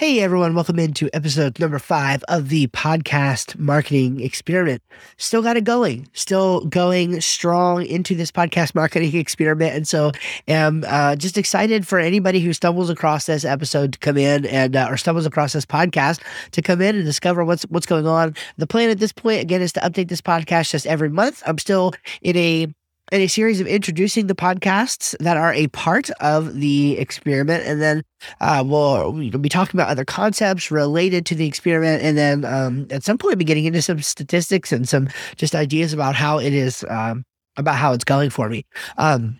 Hey everyone, welcome into episode number five of the podcast marketing experiment. Still got it going, still going strong into this podcast marketing experiment. And so am uh, just excited for anybody who stumbles across this episode to come in and, uh, or stumbles across this podcast to come in and discover what's, what's going on. The plan at this point, again, is to update this podcast just every month. I'm still in a in a series of introducing the podcasts that are a part of the experiment. And then uh, we'll, we'll be talking about other concepts related to the experiment. And then um, at some point, be getting into some statistics and some just ideas about how it is, um, about how it's going for me. Um,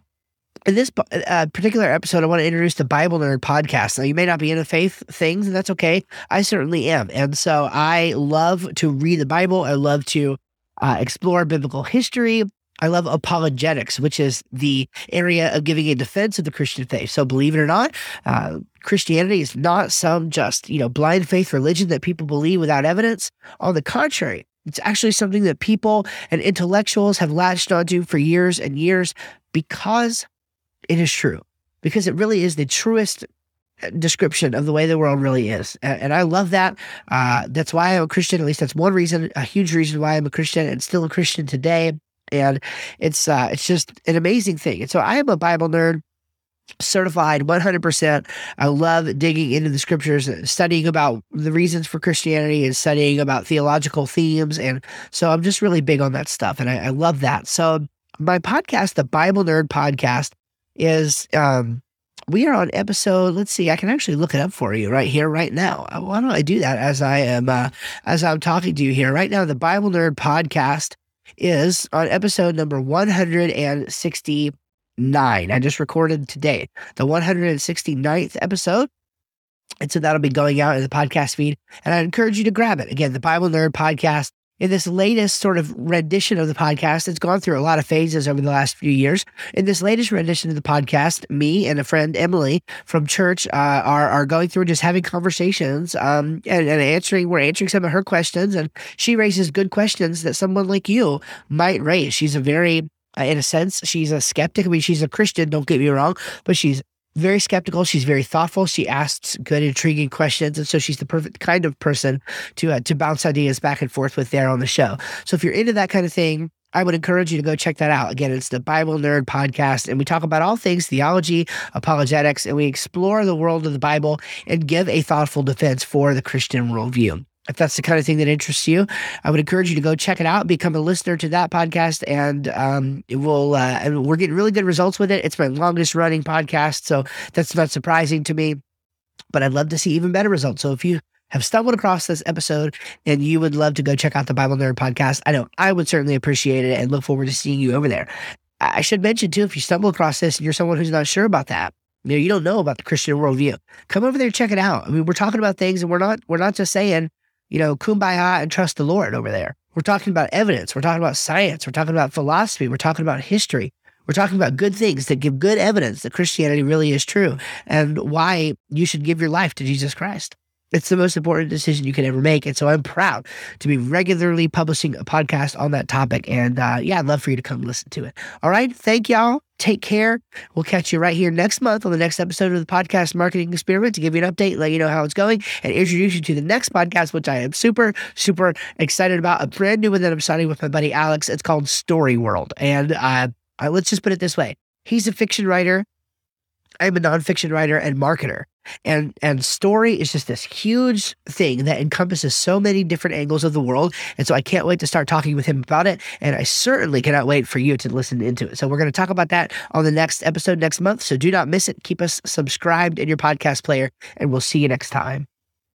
in this uh, particular episode, I want to introduce the Bible Nerd podcast. Now, you may not be into faith things, and that's okay. I certainly am. And so I love to read the Bible. I love to uh, explore biblical history. I love apologetics, which is the area of giving a defense of the Christian faith. So, believe it or not, uh, Christianity is not some just, you know, blind faith religion that people believe without evidence. On the contrary, it's actually something that people and intellectuals have latched onto for years and years because it is true, because it really is the truest uh, description of the way the world really is. And, and I love that. Uh, that's why I'm a Christian. At least that's one reason, a huge reason why I'm a Christian and still a Christian today and it's uh, it's just an amazing thing. And so I am a Bible nerd certified 100%. I love digging into the scriptures, studying about the reasons for Christianity and studying about theological themes. And so I'm just really big on that stuff. And I, I love that. So my podcast, the Bible Nerd Podcast, is um, we are on episode. Let's see, I can actually look it up for you right here, right now. Uh, why don't I do that as I am uh, as I'm talking to you here right now? The Bible Nerd Podcast is on episode number 169. I just recorded today, the 169th episode. And so that'll be going out in the podcast feed. And I encourage you to grab it. Again, the Bible Nerd Podcast in this latest sort of rendition of the podcast, it's gone through a lot of phases over the last few years. In this latest rendition of the podcast, me and a friend Emily from church uh, are are going through just having conversations um, and, and answering. We're answering some of her questions, and she raises good questions that someone like you might raise. She's a very uh, in a sense, she's a skeptic. I mean, she's a Christian, don't get me wrong, but she's very skeptical. She's very thoughtful. She asks good, intriguing questions, and so she's the perfect kind of person to uh, to bounce ideas back and forth with there on the show. So if you're into that kind of thing, I would encourage you to go check that out. Again, it's the Bible Nerd Podcast, and we talk about all things theology, apologetics, and we explore the world of the Bible and give a thoughtful defense for the Christian worldview if that's the kind of thing that interests you, I would encourage you to go check it out, become a listener to that podcast, and um, it will. Uh, we're getting really good results with it. It's my longest running podcast, so that's not surprising to me. But I'd love to see even better results. So if you have stumbled across this episode and you would love to go check out the Bible Nerd podcast, I know I would certainly appreciate it and look forward to seeing you over there. I should mention too, if you stumble across this and you're someone who's not sure about that, you know, you don't know about the Christian worldview. Come over there, check it out. I mean, we're talking about things, and we're not we're not just saying you know, kumbaya and trust the Lord over there. We're talking about evidence. We're talking about science. We're talking about philosophy. We're talking about history. We're talking about good things that give good evidence that Christianity really is true and why you should give your life to Jesus Christ. It's the most important decision you can ever make. And so I'm proud to be regularly publishing a podcast on that topic. And uh, yeah, I'd love for you to come listen to it. All right. Thank y'all. Take care. We'll catch you right here next month on the next episode of the podcast marketing experiment to give you an update, let you know how it's going, and introduce you to the next podcast, which I am super, super excited about. A brand new one that I'm starting with my buddy Alex. It's called Story World. And uh, let's just put it this way he's a fiction writer I'm a nonfiction writer and marketer. And and story is just this huge thing that encompasses so many different angles of the world. And so I can't wait to start talking with him about it. And I certainly cannot wait for you to listen into it. So we're going to talk about that on the next episode next month. So do not miss it. Keep us subscribed in your podcast player, and we'll see you next time.